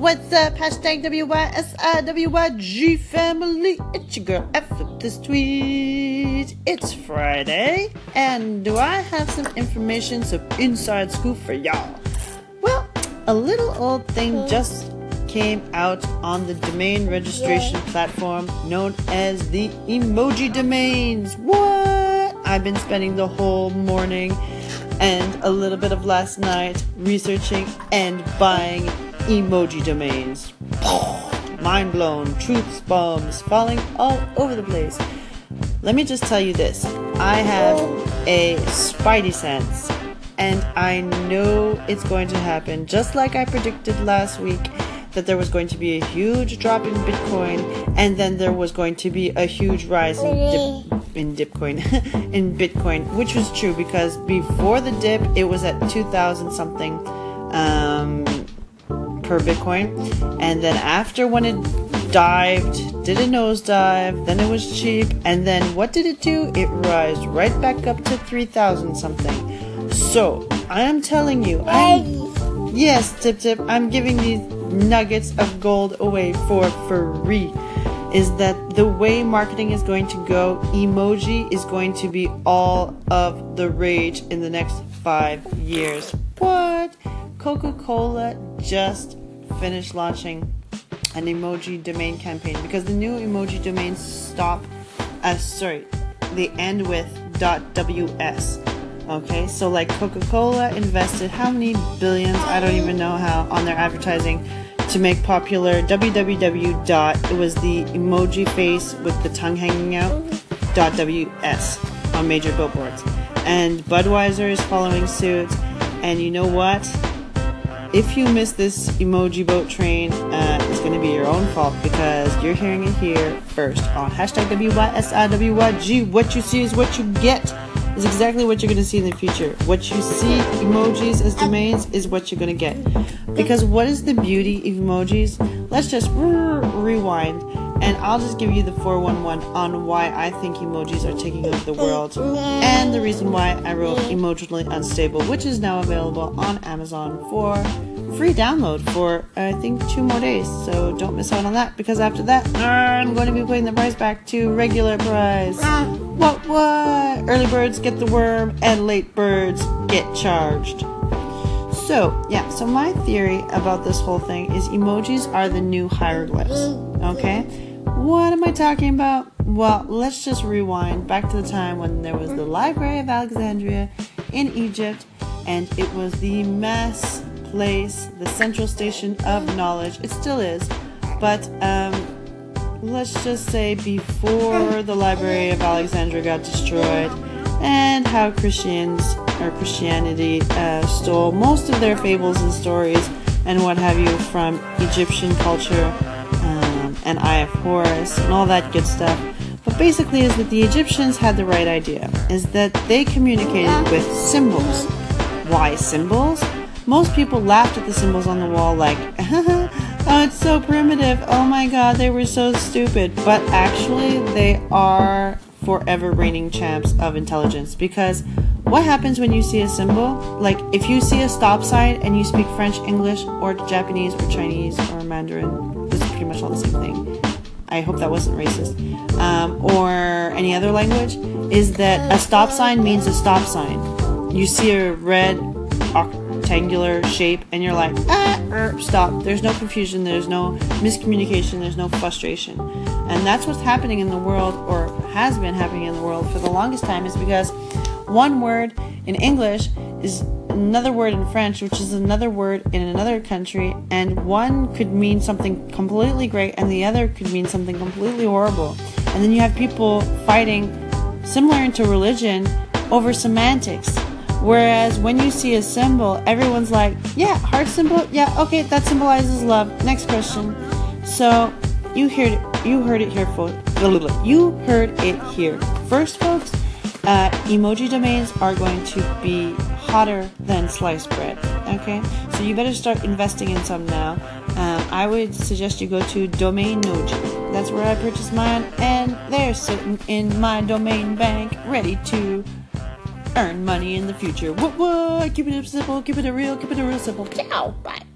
What's up? Hashtag WYSIWYG family. It's your girl F this tweet. It's Friday, and do I have some information, some inside scoop for y'all? Well, a little old thing just came out on the domain registration platform known as the emoji domains. What? I've been spending the whole morning and a little bit of last night researching and buying emoji domains. Mind blown, truth bombs falling all over the place. Let me just tell you this I have a spidey sense, and I know it's going to happen, just like I predicted last week that there was going to be a huge drop in Bitcoin, and then there was going to be a huge rise in dip, in Bitcoin, in Bitcoin, which was true because before the dip, it was at 2,000 something. Um, per Bitcoin. And then after when it dived, did a nosedive, then it was cheap, and then what did it do? It rise right back up to 3,000 something. So, I am telling you, I'm, yes, Tip Tip, I'm giving these nuggets of gold away for free. Is that the way marketing is going to go? Emoji is going to be all of the rage in the next five years. What? Coca Cola just finished launching an emoji domain campaign because the new emoji domains stop uh, sorry they end with .ws okay so like coca-cola invested how many billions? I don't even know how on their advertising to make popular www dot it was the emoji face with the tongue hanging out dot ws on major billboards. And budweiser is following suit and you know what if you miss this emoji boat train, uh, it's going to be your own fault because you're hearing it here first on hashtag WYSIWYG. What you see is what you get is exactly what you're going to see in the future. What you see emojis as domains is what you're going to get. Because what is the beauty of emojis? Let's just rewind and I'll just give you the 411 on why I think emojis are taking over the world and the reason why I wrote Emotionally Unstable, which is now available on Amazon for free download for I think two more days. So don't miss out on that because after that, I'm going to be putting the price back to regular price. Ah. What, what? Early birds get the worm and late birds get charged. So, yeah, so my theory about this whole thing is emojis are the new hieroglyphs. Okay? What am I talking about? Well, let's just rewind back to the time when there was the Library of Alexandria in Egypt, and it was the mass place, the central station of knowledge. It still is, but um, let's just say before the Library of Alexandria got destroyed, and how Christians or Christianity uh, stole most of their fables and stories and what have you from Egyptian culture and Eye of Horus and all that good stuff. But basically is that the Egyptians had the right idea, is that they communicated with symbols. Why symbols? Most people laughed at the symbols on the wall like, oh, it's so primitive. Oh my god, they were so stupid. But actually, they are forever reigning champs of intelligence because what happens when you see a symbol? Like, if you see a stop sign and you speak French, English, or Japanese, or Chinese, or Mandarin, pretty much all the same thing. I hope that wasn't racist. Um, or any other language, is that a stop sign means a stop sign. You see a red rectangular shape and you're like, ah, er, stop. There's no confusion, there's no miscommunication, there's no frustration. And that's what's happening in the world, or has been happening in the world for the longest time, is because one word in English is another word in French, which is another word in another country, and one could mean something completely great and the other could mean something completely horrible. And then you have people fighting, similar into religion, over semantics. Whereas when you see a symbol, everyone's like, yeah, heart symbol, yeah, okay, that symbolizes love. Next question. So you heard it, you heard it here, folks. You heard it here first, folks. Uh, emoji domains are going to be hotter than sliced bread. Okay, so you better start investing in some now. Um, I would suggest you go to Domainoji. That's where I purchased mine, and they're sitting in my domain bank, ready to earn money in the future. What? What? Keep it simple. Keep it real. Keep it real simple. Ciao. Bye.